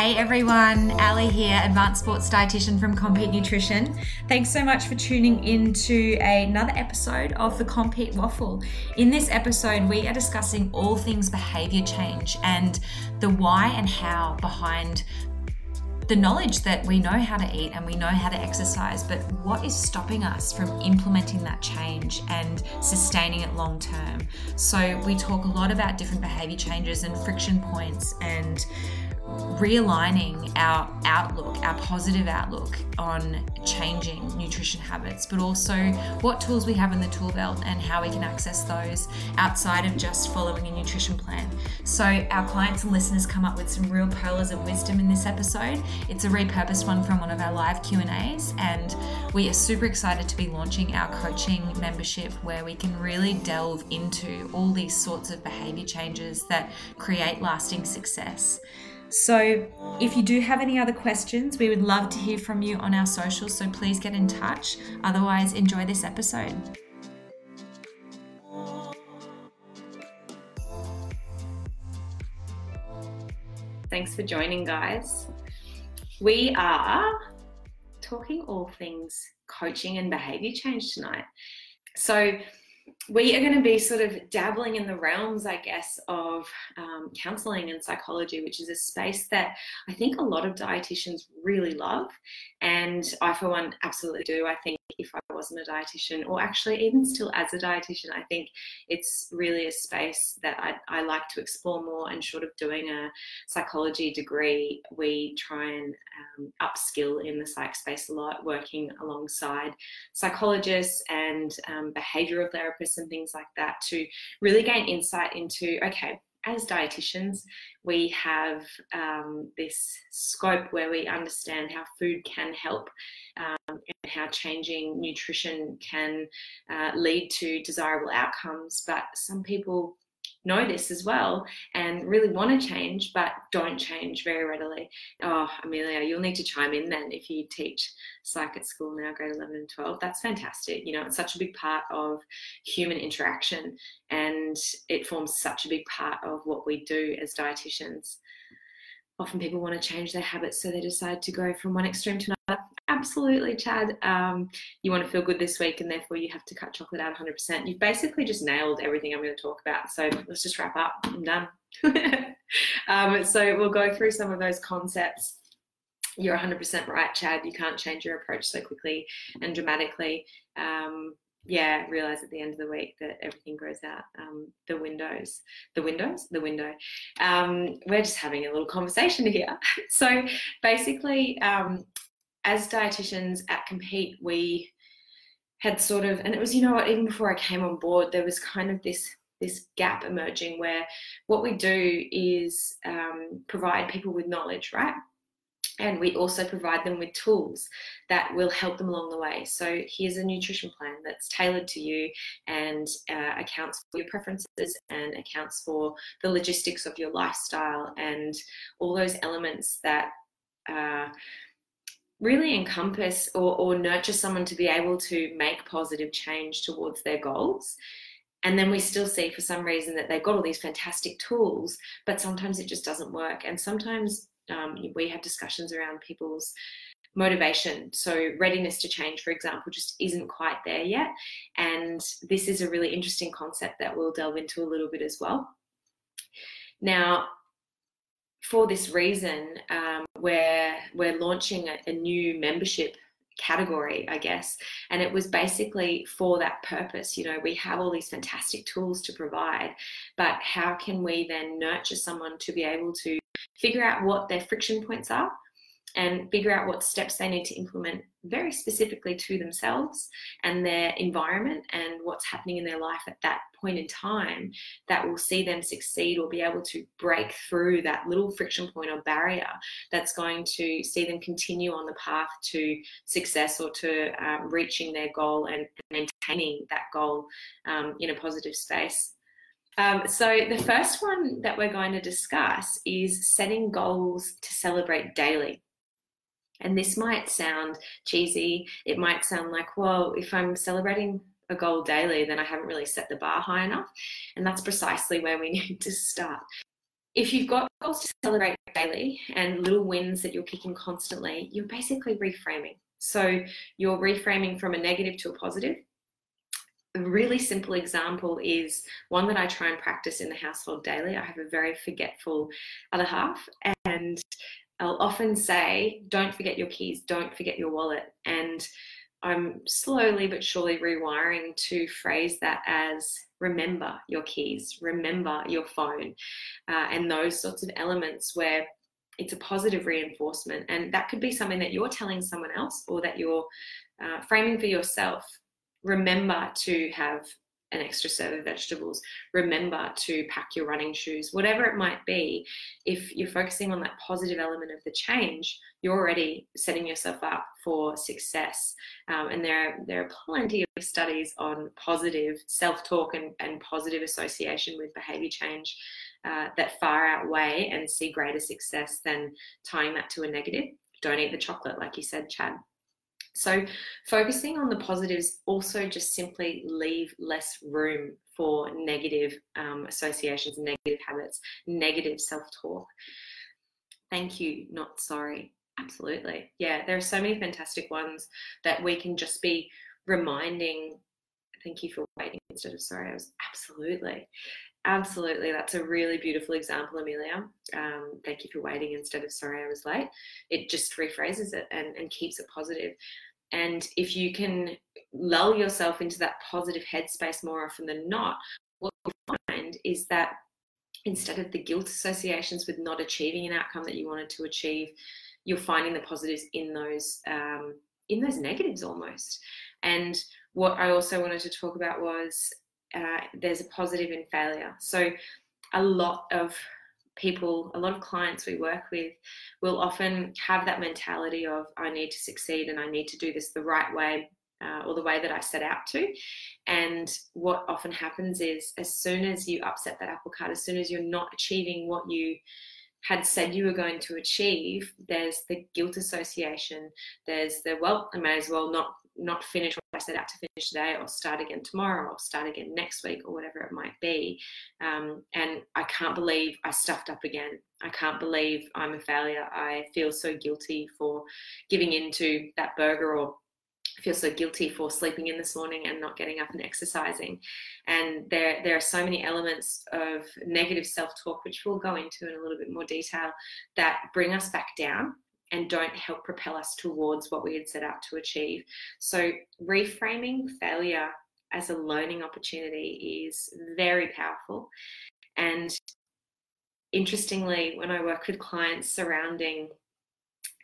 Hey everyone, Ali here, advanced sports dietitian from Compeat Nutrition. Thanks so much for tuning in to another episode of the Compeat Waffle. In this episode, we are discussing all things behavior change and the why and how behind the knowledge that we know how to eat and we know how to exercise, but what is stopping us from implementing that change and sustaining it long term? So, we talk a lot about different behavior changes and friction points and realigning our outlook, our positive outlook on changing nutrition habits, but also what tools we have in the tool belt and how we can access those outside of just following a nutrition plan. So our clients and listeners come up with some real pearls of wisdom in this episode. It's a repurposed one from one of our live Q&As and we are super excited to be launching our coaching membership where we can really delve into all these sorts of behavior changes that create lasting success. So, if you do have any other questions, we would love to hear from you on our socials, so please get in touch. Otherwise, enjoy this episode. Thanks for joining, guys. We are talking all things coaching and behavior change tonight. So, we are going to be sort of dabbling in the realms, I guess, of um, counseling and psychology, which is a space that I think a lot of dietitians really love. And I, for one, absolutely do. I think if I wasn't a dietitian, or actually even still as a dietitian, I think it's really a space that I, I like to explore more. And short of doing a psychology degree, we try and um, upskill in the psych space a lot, working alongside psychologists and um, behavioral therapists and things like that to really gain insight into okay as dietitians, we have um, this scope where we understand how food can help um, and how changing nutrition can uh, lead to desirable outcomes. But some people know this as well and really want to change but don't change very readily. Oh, Amelia, you'll need to chime in then if you teach psych at school now, grade 11 and 12. That's fantastic. You know, it's such a big part of human interaction and it forms such a big part of what we do as dietitians. Often people want to change their habits, so they decide to go from one extreme to another absolutely, Chad. Um, you want to feel good this week, and therefore you have to cut chocolate out 100%. You've basically just nailed everything I'm going to talk about. So let's just wrap up. I'm done. um, so we'll go through some of those concepts. You're 100% right, Chad. You can't change your approach so quickly and dramatically. Um, yeah, realize at the end of the week that everything grows out um, the windows, the windows, the window. Um, we're just having a little conversation here. so basically, um, as dietitians at Compeat, we had sort of, and it was, you know what, even before I came on board, there was kind of this this gap emerging where what we do is um, provide people with knowledge, right? And we also provide them with tools that will help them along the way. So here's a nutrition plan that's tailored to you and uh, accounts for your preferences and accounts for the logistics of your lifestyle and all those elements that. Uh, really encompass or, or nurture someone to be able to make positive change towards their goals. And then we still see for some reason that they've got all these fantastic tools, but sometimes it just doesn't work. And sometimes um, we have discussions around people's motivation. So, readiness to change, for example, just isn't quite there yet. And this is a really interesting concept that we'll delve into a little bit as well. Now, for this reason, um, we're, we're launching a, a new membership category, I guess. And it was basically for that purpose. You know, we have all these fantastic tools to provide, but how can we then nurture someone to be able to figure out what their friction points are and figure out what steps they need to implement very specifically to themselves and their environment and what's happening in their life at that point in time that will see them succeed or be able to break through that little friction point or barrier that's going to see them continue on the path to success or to um, reaching their goal and maintaining that goal um, in a positive space. Um, so, the first one that we're going to discuss is setting goals to celebrate daily. And this might sound cheesy. It might sound like, well, if I'm celebrating a goal daily, then I haven't really set the bar high enough. And that's precisely where we need to start. if you've got goals to celebrate daily and little wins that you're kicking constantly, you're basically reframing. So you're reframing from a negative to a positive. A really simple example is one that I try and practice in the household daily. I have a very forgetful other half, and I'll often say, Don't forget your keys, don't forget your wallet. And I'm slowly but surely rewiring to phrase that as remember your keys, remember your phone, uh, and those sorts of elements where it's a positive reinforcement. And that could be something that you're telling someone else or that you're uh, framing for yourself. Remember to have an extra serve of vegetables. Remember to pack your running shoes, whatever it might be. If you're focusing on that positive element of the change, you're already setting yourself up for success. Um, and there, there are plenty of studies on positive self talk and, and positive association with behavior change uh, that far outweigh and see greater success than tying that to a negative. Don't eat the chocolate, like you said, Chad. So, focusing on the positives also just simply leave less room for negative um, associations, negative habits, negative self talk. Thank you, not sorry. Absolutely. Yeah, there are so many fantastic ones that we can just be reminding. Thank you for waiting instead of sorry. I was absolutely. Absolutely, that's a really beautiful example, Amelia. Um, thank you for waiting instead of sorry I was late. It just rephrases it and, and keeps it positive. And if you can lull yourself into that positive headspace more often than not, what you find is that instead of the guilt associations with not achieving an outcome that you wanted to achieve, you're finding the positives in those um, in those negatives almost. And what I also wanted to talk about was uh, there's a positive in failure. So a lot of people, a lot of clients we work with will often have that mentality of I need to succeed and I need to do this the right way uh, or the way that I set out to. And what often happens is as soon as you upset that apple cart, as soon as you're not achieving what you had said you were going to achieve, there's the guilt association. There's the well, I may as well not not finish what I set out to finish today, or start again tomorrow, or start again next week, or whatever it might be. Um, and I can't believe I stuffed up again. I can't believe I'm a failure. I feel so guilty for giving into that burger or feel so guilty for sleeping in this morning and not getting up and exercising. And there, there are so many elements of negative self talk, which we'll go into in a little bit more detail, that bring us back down and don't help propel us towards what we had set out to achieve. So, reframing failure as a learning opportunity is very powerful. And interestingly, when I work with clients surrounding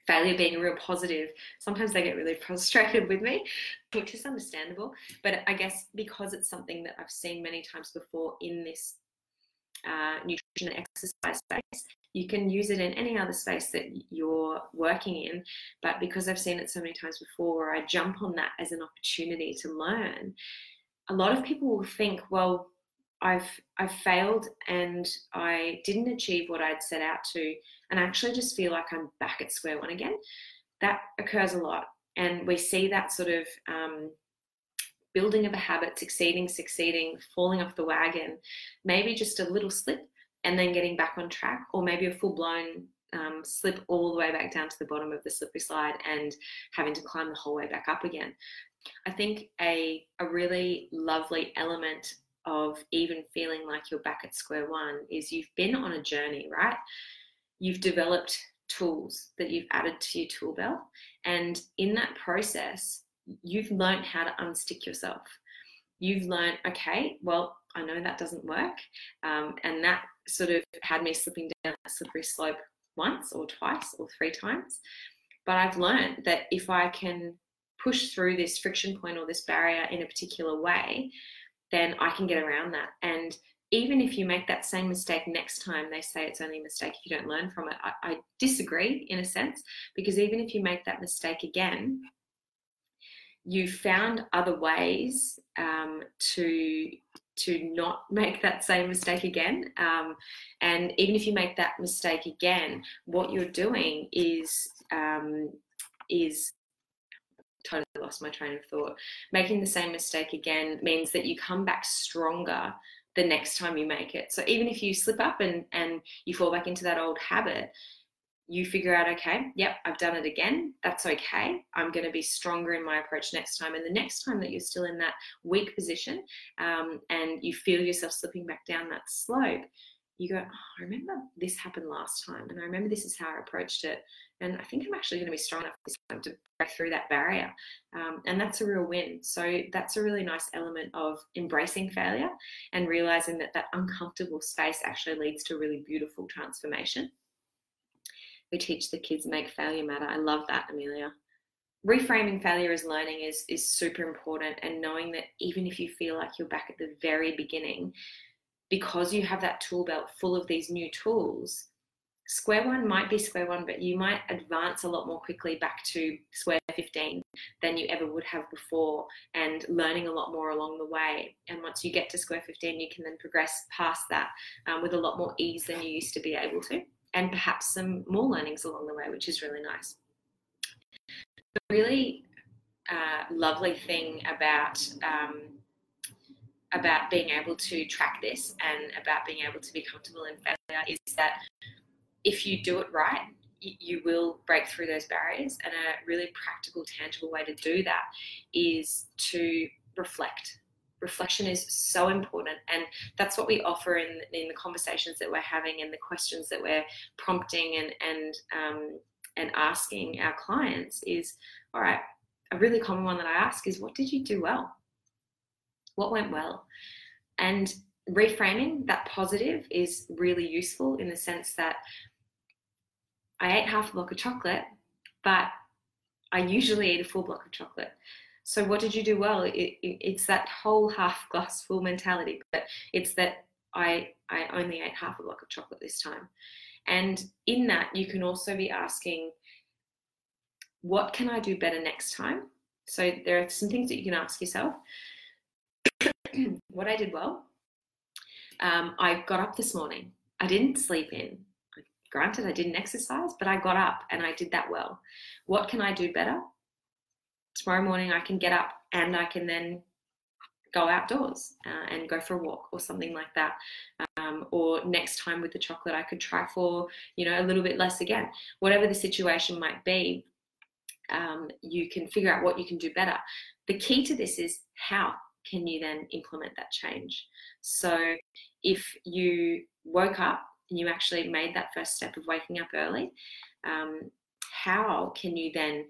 failure being a real positive, sometimes they get really frustrated with me, which is understandable. But I guess because it's something that I've seen many times before in this uh, nutrition and exercise space, you can use it in any other space that you're working in. But because I've seen it so many times before, I jump on that as an opportunity to learn. A lot of people will think, well, I've I've failed and I didn't achieve what I'd set out to, and I actually just feel like I'm back at square one again. That occurs a lot, and we see that sort of um, building of a habit, succeeding, succeeding, falling off the wagon, maybe just a little slip, and then getting back on track, or maybe a full blown um, slip all the way back down to the bottom of the slippery slide and having to climb the whole way back up again. I think a, a really lovely element of even feeling like you're back at square one is you've been on a journey, right? You've developed tools that you've added to your tool belt. And in that process, you've learned how to unstick yourself. You've learned, okay, well, I know that doesn't work. Um, and that sort of had me slipping down that slippery slope once or twice or three times. But I've learned that if I can push through this friction point or this barrier in a particular way, then I can get around that. And even if you make that same mistake next time, they say it's only a mistake if you don't learn from it. I, I disagree in a sense, because even if you make that mistake again, you found other ways um, to to not make that same mistake again. Um, and even if you make that mistake again, what you're doing is um, is totally lost my train of thought. Making the same mistake again means that you come back stronger the next time you make it. So even if you slip up and, and you fall back into that old habit, you figure out, okay, yep, I've done it again. That's okay. I'm going to be stronger in my approach next time. And the next time that you're still in that weak position um, and you feel yourself slipping back down that slope, you go, oh, I remember this happened last time. And I remember this is how I approached it. And I think I'm actually going to be strong enough this time to break through that barrier. Um, and that's a real win. So that's a really nice element of embracing failure and realizing that that uncomfortable space actually leads to really beautiful transformation we teach the kids make failure matter. I love that, Amelia. Reframing failure as learning is is super important and knowing that even if you feel like you're back at the very beginning, because you have that tool belt full of these new tools, square one might be square one, but you might advance a lot more quickly back to square 15 than you ever would have before and learning a lot more along the way. And once you get to square 15, you can then progress past that um, with a lot more ease than you used to be able to and perhaps some more learnings along the way, which is really nice. The really uh, lovely thing about um, about being able to track this and about being able to be comfortable in failure is that if you do it right, you will break through those barriers. And a really practical, tangible way to do that is to reflect reflection is so important and that's what we offer in, in the conversations that we're having and the questions that we're prompting and and um, and asking our clients is all right a really common one that i ask is what did you do well? What went well? And reframing that positive is really useful in the sense that i ate half a block of chocolate but i usually eat a full block of chocolate so what did you do well? It, it, it's that whole half glass full mentality, but it's that I I only ate half a block of chocolate this time, and in that you can also be asking, what can I do better next time? So there are some things that you can ask yourself. what I did well. Um, I got up this morning. I didn't sleep in. Granted, I didn't exercise, but I got up and I did that well. What can I do better? Tomorrow morning I can get up and I can then go outdoors uh, and go for a walk or something like that. Um, or next time with the chocolate, I could try for, you know, a little bit less again. Whatever the situation might be, um, you can figure out what you can do better. The key to this is how can you then implement that change? So if you woke up and you actually made that first step of waking up early, um, how can you then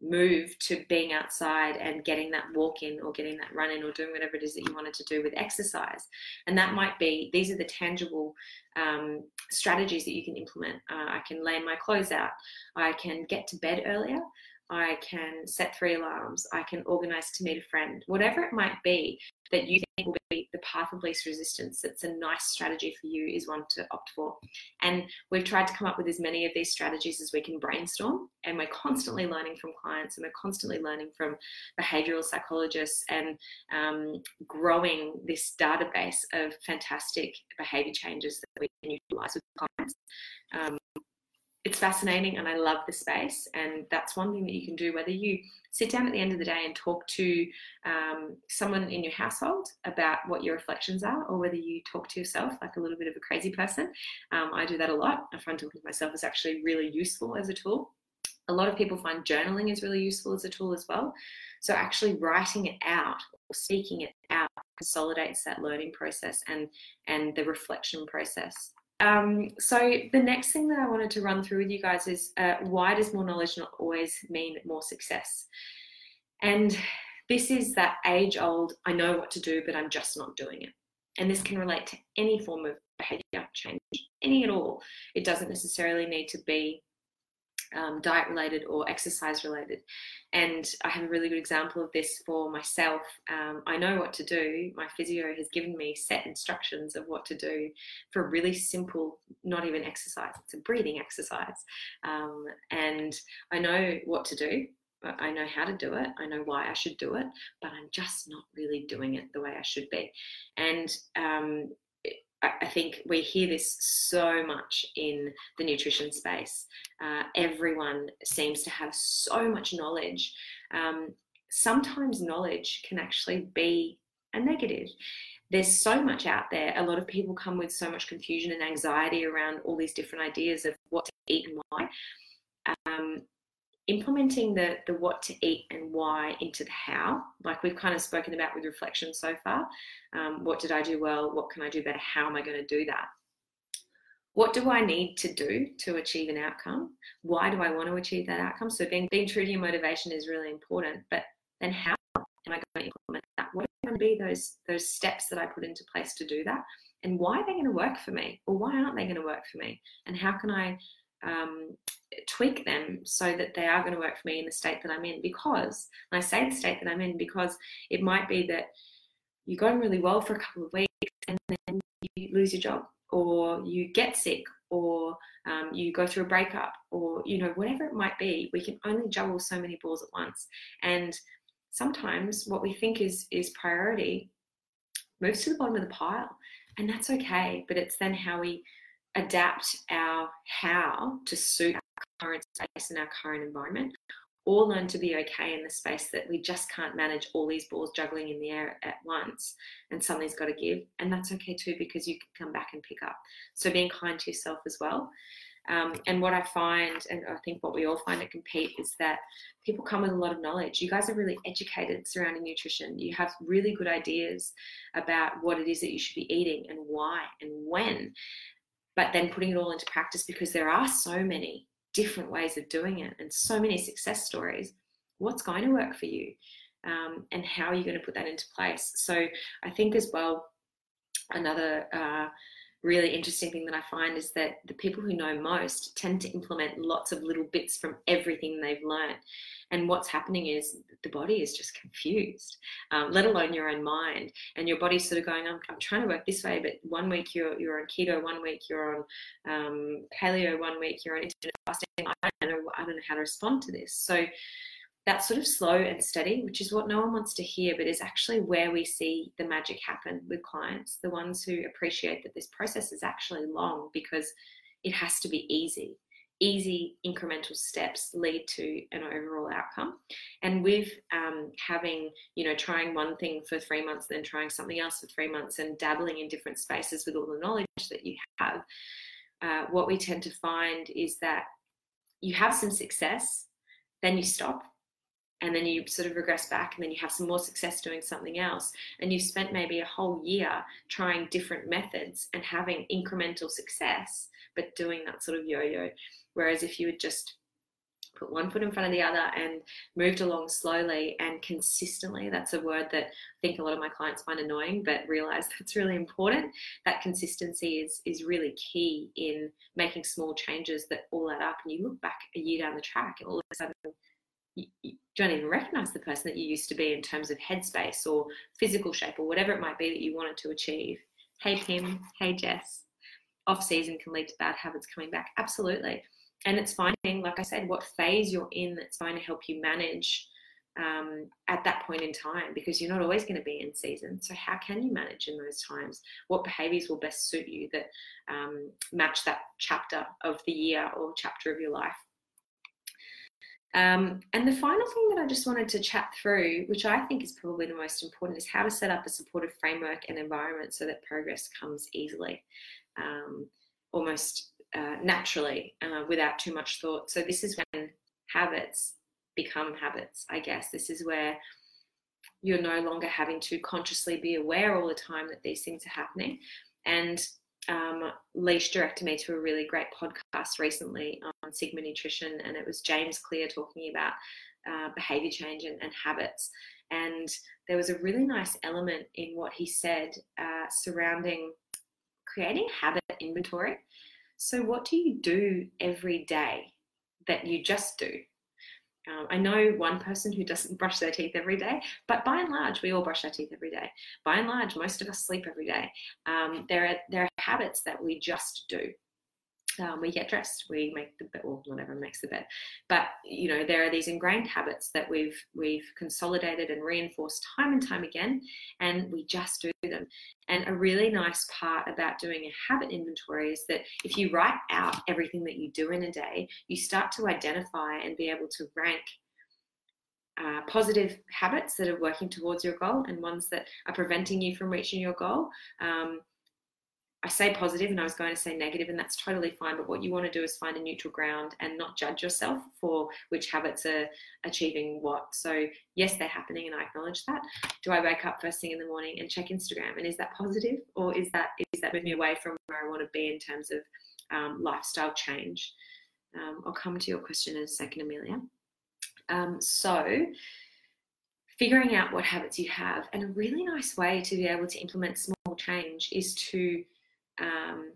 move to being outside and getting that walk in or getting that run in or doing whatever it is that you wanted to do with exercise. And that might be, these are the tangible um, strategies that you can implement. Uh, I can lay my clothes out. I can get to bed earlier. I can set three alarms. I can organize to meet a friend. Whatever it might be that you think will be the path of least resistance, that's a nice strategy for you, is one to opt for. And we've tried to come up with as many of these strategies as we can brainstorm. And we're constantly learning from clients and we're constantly learning from behavioral psychologists and um, growing this database of fantastic behavior changes that we can utilize with clients. Um, it's fascinating and I love the space. And that's one thing that you can do, whether you sit down at the end of the day and talk to um, someone in your household about what your reflections are, or whether you talk to yourself like a little bit of a crazy person. Um, I do that a lot. I find talking to myself is actually really useful as a tool. A lot of people find journaling is really useful as a tool as well. So actually writing it out or speaking it out consolidates that learning process and and the reflection process. Um, so the next thing that I wanted to run through with you guys is uh, why does more knowledge not always mean more success? And this is that age old, I know what to do, but I'm just not doing it. And this can relate to any form of behavior change, any at all. It doesn't necessarily need to be um, diet related or exercise related. And I have a really good example of this for myself. Um, I know what to do. My physio has given me set instructions of what to do for a really simple, not even exercise, it's a breathing exercise. Um, and I know what to do. I know how to do it. I know why I should do it, but I'm just not really doing it the way I should be. And um, I think we hear this so much in the nutrition space. Uh, everyone seems to have so much knowledge. Um, sometimes knowledge can actually be a negative. there's so much out there. A lot of people come with so much confusion and anxiety around all these different ideas of what to eat and why. Um, implementing the the what to eat and why into the how, like we've kind of spoken about with reflection so far. Um, what did I do well? What can I do better? How am I going to do that? What do I need to do to achieve an outcome? Why do I want to achieve that outcome? So being, being true to your motivation is really important. But then how am I going to implement that? What are going to be those those steps that I put into place to do that? And why are they going to work for me? Or why aren't they going to work for me? And how can I um, tweak them so that they are going to work for me in the state that I'm in. Because, I say the state that I'm in because it might be that you're going really well for a couple of weeks and then you lose your job or you get sick or um, you go through a breakup or you know whatever it might be we can only juggle so many balls at once and sometimes what we think is is priority moves to the bottom of the pile and that's okay but it's then how we adapt our how to suit our current space and our current environment, or learn to be okay in the space that we just can't manage all these balls juggling in the air at once and something's got to give. And that's okay too, because you can come back and pick up. So being kind to yourself as well. Um, and what I find, and I think what we all find at Compeat, is that people come with a lot of knowledge. You guys are really educated surrounding nutrition. You have really good ideas about what it is that you should be eating and why and when but then putting it all into practice because there are so many different ways of doing it and so many success stories. What's going to work for you? Um, and how are you going to put that into place? So I think as well, another uh, really interesting thing that I find is that the people who know most tend to implement lots of little bits from everything they've learned. And what's happening is the body is just confused, um, let alone your own mind. And your body's sort of going, I'm, I'm, trying to work this way, but one week you're, you're on keto, one week you're on um, paleo, one week you're on intermittent fasting. I don't, know, I don't know how to respond to this. So that sort of slow and steady, which is what no one wants to hear, but is actually where we see the magic happen with clients, the ones who appreciate that this process is actually long because it has to be easy. Easy incremental steps lead to an overall outcome. And with um, having, you know, trying one thing for three months, then trying something else for three months, and dabbling in different spaces with all the knowledge that you have, uh, what we tend to find is that you have some success, then you stop and then you sort of regress back and then you have some more success doing something else and you've spent maybe a whole year trying different methods and having incremental success but doing that sort of yo-yo. Whereas if you had just put one foot in front of the other and moved along slowly and consistently that's a word that i think a lot of my clients find annoying but realize that's really important that consistency is is really key in making small changes that all add up and you look back a year down the track and all of a sudden you, don't even recognize the person that you used to be in terms of headspace or physical shape or whatever it might be that you wanted to achieve. Hey, Kim. Hey, Jess. Off season can lead to bad habits coming back. Absolutely. And it's finding, like I said, what phase you're in that's going to help you manage um, at that point in time because you're not always going to be in season. So, how can you manage in those times? What behaviors will best suit you that um, match that chapter of the year or chapter of your life? Um, and the final thing that I just wanted to chat through, which I think is probably the most important, is how to set up a supportive framework and environment so that progress comes easily, um, almost uh, naturally, uh, without too much thought. So, this is when habits become habits, I guess. This is where you're no longer having to consciously be aware all the time that these things are happening. And um, Leash directed me to a really great podcast recently on Sigma Nutrition, and it was James Clear talking about uh, behavior change and, and, habits. And there was a really nice element in what he said uh, surrounding creating habit inventory. So, what do you do every day that you just do? Um, I know one person who doesn't brush their teeth every day, but by and large, we all brush our teeth every day. By and large, most of us sleep every day. Um, there are there are habits that we just do um, we get dressed, we make the bed. Well, not everyone makes the bed, but you know there are these ingrained habits that we've we've consolidated and reinforced time and time again, and we just do them. And a really nice part about doing a habit inventory is that if you write out everything that you do in a day, you start to identify and be able to rank uh, positive habits that are working towards your goal and ones that are preventing you from reaching your goal. Um, I say positive and I was going to say negative, and that's totally fine. But what you want to do is find a neutral ground and not judge yourself for which habits are achieving what. So, yes, they're happening, and I acknowledge that. Do I wake up first thing in the morning and check Instagram? And is that positive, or is that is that moving me away from where I want to be in terms of um, lifestyle change? Um, I'll come to your question in a second, Amelia. Um, so, figuring out what habits you have, and a really nice way to be able to implement small change is to, um,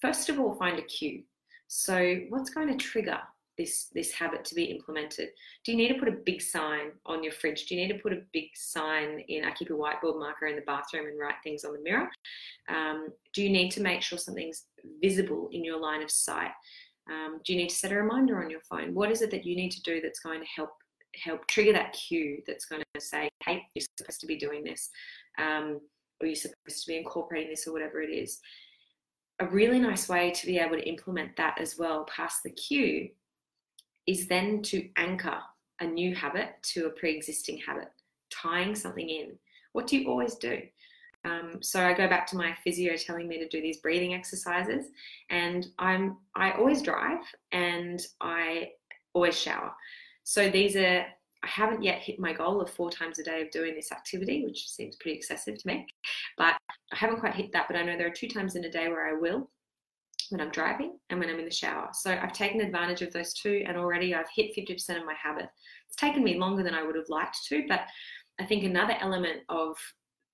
first of all, find a cue. So, what's going to trigger this this habit to be implemented? Do you need to put a big sign on your fridge? Do you need to put a big sign in? I keep a whiteboard marker in the bathroom and write things on the mirror. Um, do you need to make sure something's visible in your line of sight? Um, do you need to set a reminder on your phone? What is it that you need to do that's going to help help trigger that cue that's going to say, "Hey, you're supposed to be doing this," um, or you're supposed to be incorporating this, or whatever it is. A really nice way to be able to implement that as well, past the cue, is then to anchor a new habit to a pre-existing habit, tying something in. What do you always do? Um, so I go back to my physio telling me to do these breathing exercises, and I'm I always drive and I always shower. So these are I haven't yet hit my goal of four times a day of doing this activity, which seems pretty excessive to me, but haven't quite hit that. But I know there are two times in a day where I will, when I'm driving and when I'm in the shower. So I've taken advantage of those two, and already I've hit 50% of my habit. It's taken me longer than I would have liked to, but I think another element of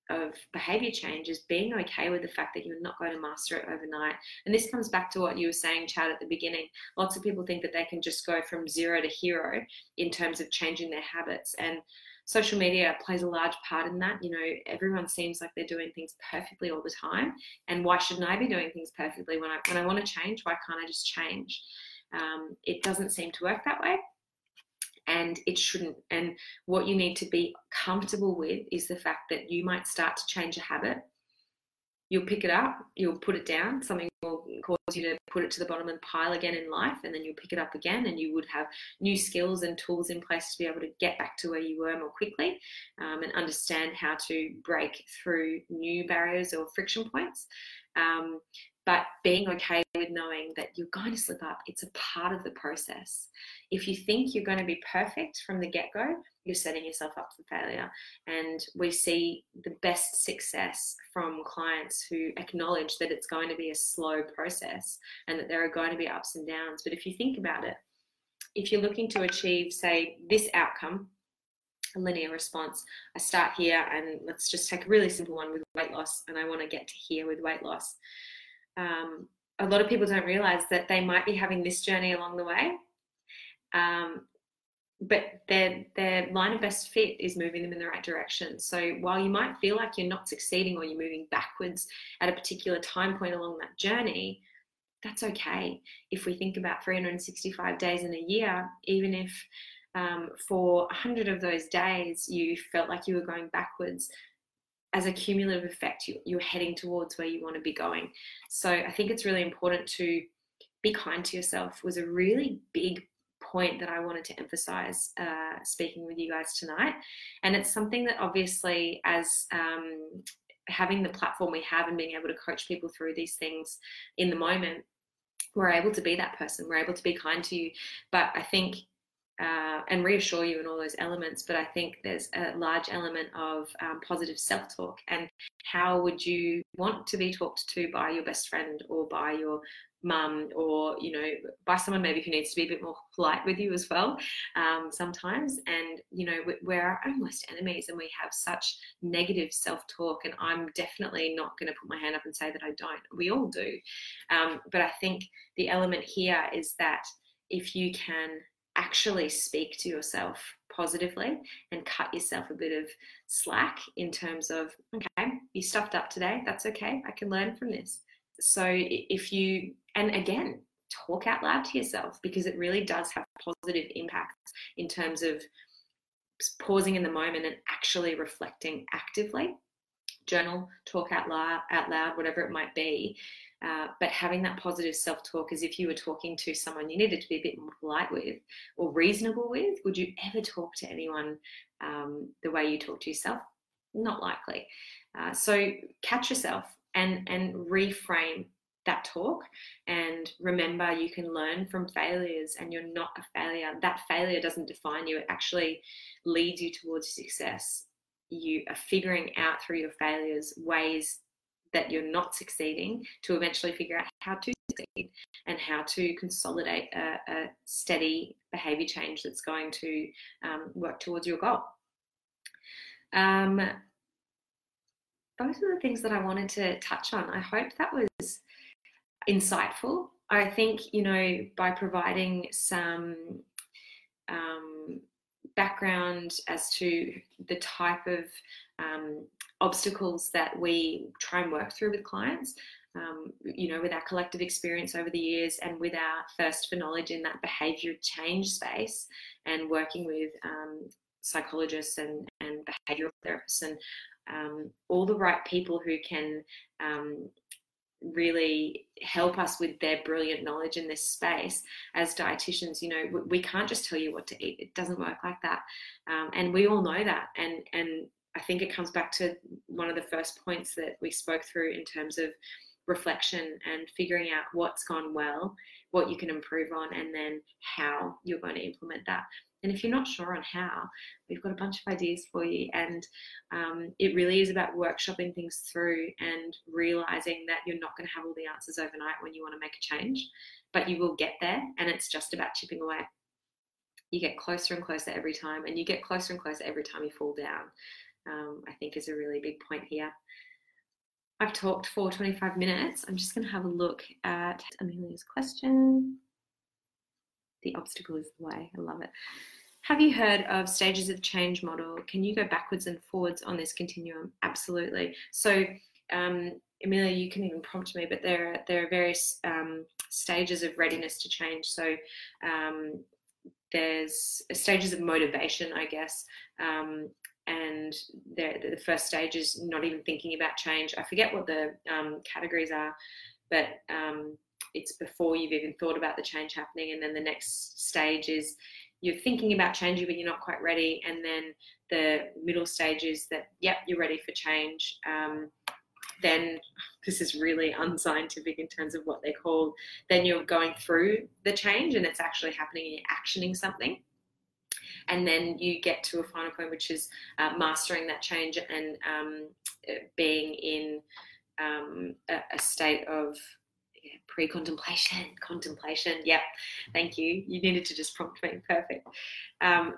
of behavior change is being okay with the fact that you're not going to master it overnight. And this comes back to what you were saying, Chad, at the beginning. Lots of people think that they can just go from zero to hero in terms of changing their habits. And social media plays a large part in that. You know, everyone seems like they're doing things perfectly all the time. And why shouldn't I be doing things perfectly when I when I want to change? Why can't I just change? Um, it doesn't seem to work that way and it shouldn't. And what you need to be comfortable with is the fact that you might start to change a habit. You'll pick it up, you'll put it down, something cause you to put it to the bottom the pile again in life, and then you'll pick it up again, and you would have new skills and tools in place to be able to get back to where you were more quickly um, and understand how to break through new barriers or friction points. Um, but being okay with knowing that you're going to slip up, it's a part of the process. If you think you're going to be perfect from the get go, you're setting yourself up for failure. And we see the best success from clients who acknowledge that it's going to be a slow process and that there are going to be ups and downs. But if you think about it, if you're looking to achieve, say, this outcome, a linear response. I start here and let's just take a really simple one with weight loss, and I want to get to here with weight loss um, a lot of people don't realize that they might be having this journey along the way. Um, but their their line of best fit is moving them in the right direction. So while you might feel like you're not succeeding or you're moving backwards at a particular time point along that journey, that's okay. If we think about 365 days in a year, even if um, for 100 of those days you felt like you were going backwards, as a cumulative effect, you, you're heading towards where you want to be going. So I think it's really important to be kind to yourself was a really big point that I wanted to emphasize uh, speaking with you guys tonight. And it's something that obviously, as um, having the platform we have and being able to coach people through these things in the moment, we're able to be that person. We're able to be kind to you. But I think uh, and reassure you in all those elements. But I think there's a large element of um, positive self talk. And how would you want to be talked to by your best friend or by your mum or you know by someone maybe who needs to be a bit more polite with you as well um, sometimes and you know we're our own worst enemies and we have such negative self-talk and i'm definitely not going to put my hand up and say that i don't we all do um, but i think the element here is that if you can actually speak to yourself positively and cut yourself a bit of slack in terms of, okay, you stuffed up today. That's okay. I can learn from this. So if you, and again, talk out loud to yourself because it really does have positive impacts in terms of pausing in the moment and actually reflecting actively journal, talk out loud, out loud, whatever it might be. Uh, but having that positive self talk as if you were talking to someone you needed to be a bit more polite with or reasonable with. Would you ever talk to anyone um, the way you talk to yourself? Not likely. Uh, so catch yourself and and reframe that talk and remember you can learn from failures and you're not a failure that failure doesn't define you it actually leads you towards success you are figuring out through your failures ways that you're not succeeding to eventually figure out how to succeed and how to consolidate a, a steady behavior change that's going to um, work towards your goal. Um, those are the things that I wanted to touch on. I hope that was insightful. I think, you know, by providing some um, background as to the type of um, obstacles that we try and work through with clients. Um, you know, with our collective experience over the years and with our thirst for knowledge in that behavior change space and working with um, psychologists and, and behavioral therapists and um, all the right people who can um, really help us with their brilliant knowledge in this space. As dietitians you know we, can't just tell you what to eat. It doesn't work like that. Um, and we all know that. And and i think it comes back to one of the first points that we spoke through in terms of reflection and figuring out what's gone well what you can improve on and then how you're going to implement that and if you're not sure on how, we've got a bunch of ideas for you. And um, it really is about workshopping things through and realizing that you're not going to have all the answers overnight when you want to make a change, but you will get there. And it's just about chipping away. You get closer and closer every time, and you get closer and closer every time you fall down. Um, I think is a really big point here. I've talked for 25 minutes. I'm just going to have a look at Amelia's question. The obstacle is the way. I love it. Have you heard of stages of change model? Can you go backwards and forwards on this continuum? Absolutely. So, um, Amelia, you can even prompt me, but there are, there are various um, stages of readiness to change. So, um, there's stages of motivation, I guess, um, and the, the first stage is not even thinking about change. I forget what the um, categories are, but um, it's before you've even thought about the change happening, and then the next stage is you're thinking about changing but you're not quite ready and then the middle stage is that yep you're ready for change um, then this is really unscientific in terms of what they call then you're going through the change and it's actually happening and you're actioning something and then you get to a final point which is uh, mastering that change and um, being in um, a, a, state of pre-contemplation, contemplation. Yep, thank you. You needed to just prompt me. Perfect. Um,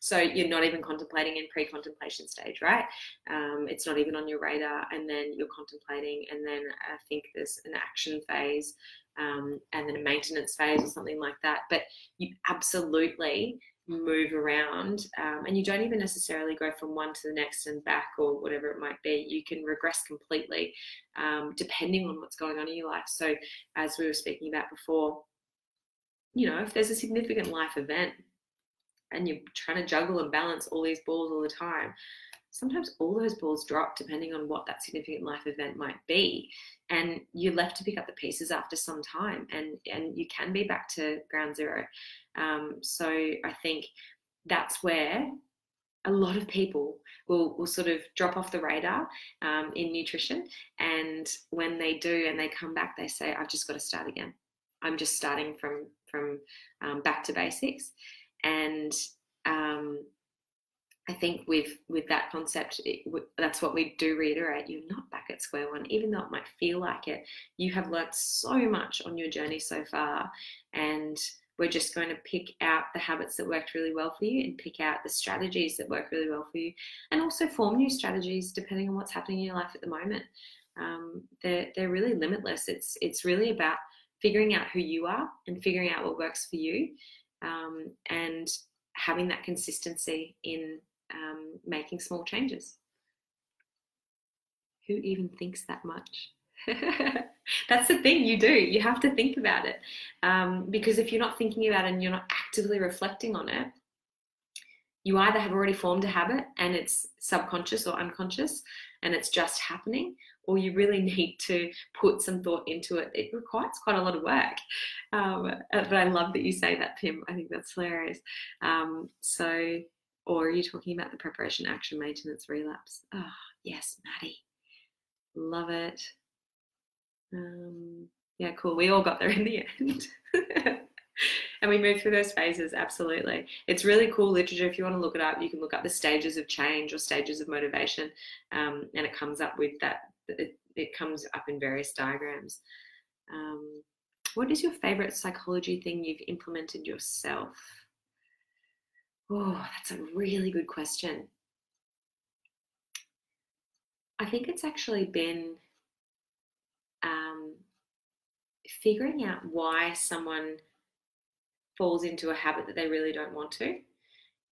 so you're not even contemplating in pre-contemplation stage, right? Um, it's not even on your radar, and then you're contemplating, and then I think there's an action phase, um, and then a maintenance phase or something like that. But you absolutely move around um, and you don't even necessarily go from one to the next and back or whatever it might be you can regress completely um, depending on what's going on in your life so as we were speaking about before you know if there's a significant life event and you're trying to juggle and balance all these balls all the time sometimes all those balls drop depending on what that significant life event might be. And you're left to pick up the pieces after some time and and you can be back to ground zero. Um, so i think that's where a lot of people will, will sort of drop off the radar um, in nutrition and when they do and they come back they say i've just got to start again. I'm just starting from from um, back to basics and um, I think with with that concept, it, that's what we do reiterate. You're not back at square one, even though it might feel like it. You have learnt so much on your journey so far, and we're just going to pick out the habits that worked really well for you and pick out the strategies that work really well for you, and also form new strategies depending on what's happening in your life at the moment. Um, they're they're really limitless. It's it's really about figuring out who you are and figuring out what works for you, um, and having that consistency in um, making small changes. Who even thinks that much? That's the thing you do. You have to think about it. Um, because if you're not thinking about it and you're not actively reflecting on it, you either have already formed a habit and it's subconscious or unconscious and it's just happening, or you really need to put some thought into it. It requires quite a lot of work. Um, uh, but I love that you say that, Pim. I think that's hilarious. Um, so, or are you talking about the preparation, action, maintenance, relapse? Oh, yes, Maddie. Love it. Um, yeah, cool. We all got there in the end. and we move through those phases absolutely. It's really cool literature. If you want to look it up you can look up the stages of change or stages of motivation um, and it comes up with that it, it comes up in various diagrams. Um, what is your favorite psychology thing you've implemented yourself? Oh that's a really good question. I think it's actually been um, figuring out why someone falls into a habit that they really don't want to.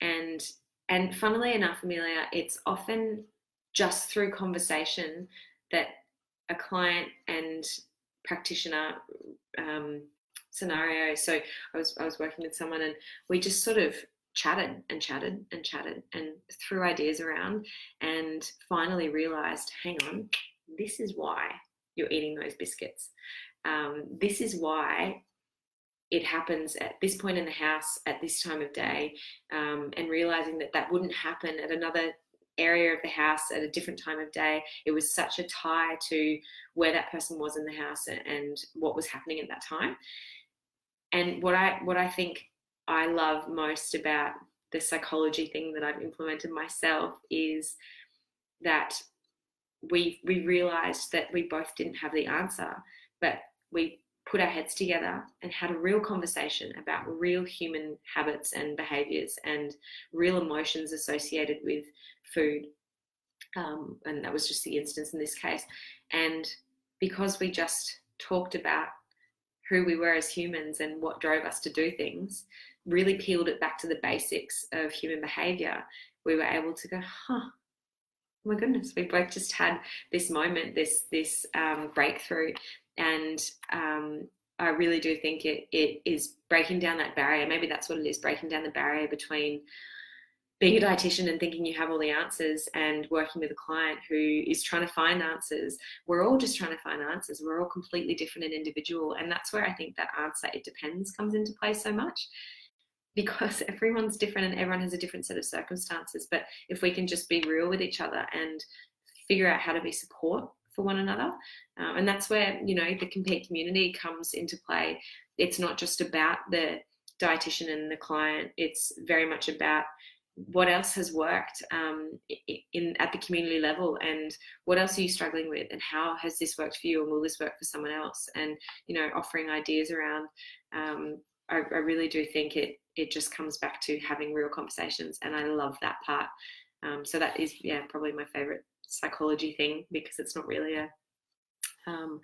And and funnily enough, Amelia, it's often just through conversation that a client and practitioner um, scenario. So I was I was working with someone and we just sort of chatted and chatted and chatted and threw ideas around and finally realized, hang on, this is why you're eating those biscuits. Um, this is why it happens at this point in the house at this time of day um, and realizing that that wouldn't happen at another area of the house at a different time of day. It was such a tie to where that person was in the house and, and what was happening at that time. And what i what i think i love most about the psychology thing that i've implemented myself is that we we realized that we both didn't have the answer but we put our heads together and had a real conversation about real human habits and behaviors and real emotions associated with food. Um, and that was just the instance in this case. And because we just talked about who we were as humans and what drove us to do things, really peeled it back to the basics of human behavior, we were able to go, huh, my goodness, we both just had this moment, this this um, breakthrough, and um, I really do think it it is breaking down that barrier. Maybe that's what it is, breaking down the barrier between being a dietitian and thinking you have all the answers and working with a client who is trying to find answers. We're all just trying to find answers. We're all completely different and individual. And that's where I think that answer, it depends, comes into play so much because everyone's different and everyone has a different set of circumstances. But if we can just be real with each other and figure out how to be support for one another. Um, and that's where, you know, the Compeat community comes into play. It's not just about the dietitian and the client, it's very much about what else has worked um, in at the community level and what else are you struggling with and how has this worked for you and will this work for someone else and you know offering ideas around um, I, I, really do think it it just comes back to having real conversations and i love that part um, so that is yeah probably my favorite psychology thing because it's not really a um,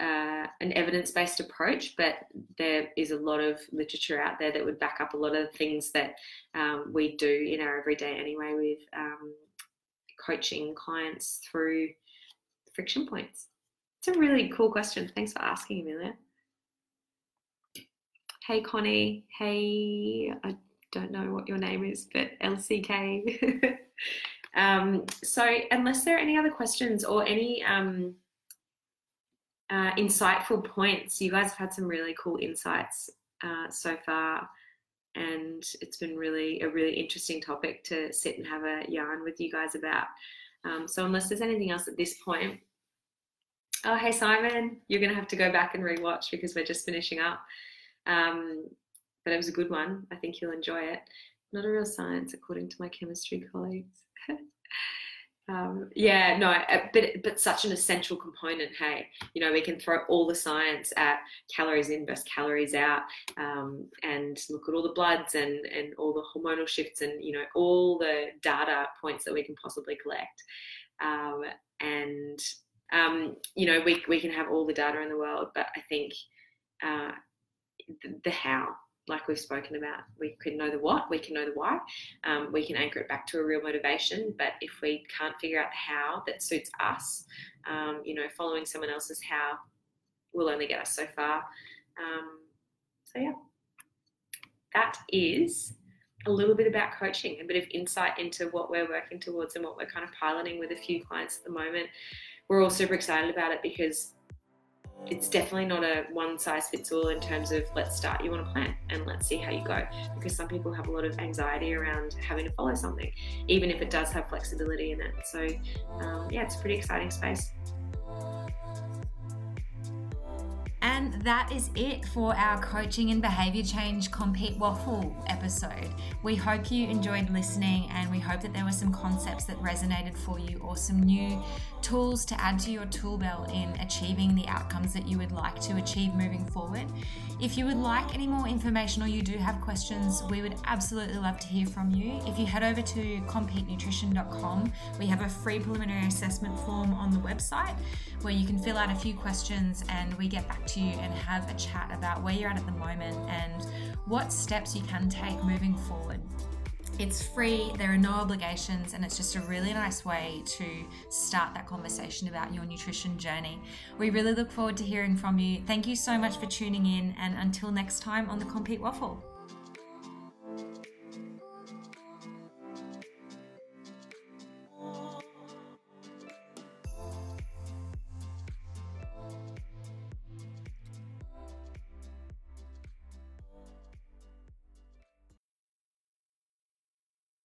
uh, an evidence-based approach, but there is a lot of literature out there that would back up a lot of the things that um, we do in our everyday anyway with um, coaching clients through friction points. It's a really cool question. Thanks for asking, Amelia. Hey, Connie. Hey, I don't know what your name is, but LCK. Um, so, unless there are any other questions or any um, uh, insightful points, you guys have had some really cool insights uh, so far, and it's been really a really interesting topic to sit and have a yarn with you guys about. Um, so, unless there's anything else at this point, oh hey Simon, you're gonna have to go back and rewatch because we're just finishing up. Um, but it was a good one. I think you'll enjoy it. Not a real science, according to my chemistry colleagues. um, yeah, no, but but such an essential component. Hey, you know, we can throw all the science at calories in versus calories out, um, and look at all the bloods and and all the hormonal shifts and you know all the data points that we can possibly collect, um, and um, you know we we can have all the data in the world, but I think uh, the, the how like we've spoken about, we can know the what, we can know the why, um, we can anchor it back to a real motivation. But if we can't figure out the how that suits us, um, you know, following someone else's how will only get us so far. Um, so, yeah, that is a little bit about coaching, a bit of insight into what we're working towards and what we're kind of piloting with a few clients at the moment. We're all super excited about it because it's definitely not a one size fits all in terms of let's start you on a plan and let's see how you go. Because some people have a lot of anxiety around having to follow something even if it does have flexibility in it. So um, yeah it's a pretty exciting space And that is it for our coaching and behavior change Compeat waffle episode. We hope you enjoyed listening and we hope that there were some concepts that resonated for you or some new tools to add to your tool belt in achieving the outcomes that you would like to achieve moving forward. If you would like any more information or you do have questions, we would absolutely love to hear from you. If you head over to compeatnutrition.com, we have a free preliminary assessment form on the website where you can fill out a few questions and we get back to you and have a chat about where you're at at the moment and what steps you can take moving forward. It's free, there are no obligations, and it's just a really nice way to start that conversation about your nutrition journey. We really look forward to hearing from you. Thank you so much for tuning in, and until next time on the Compeat Waffle.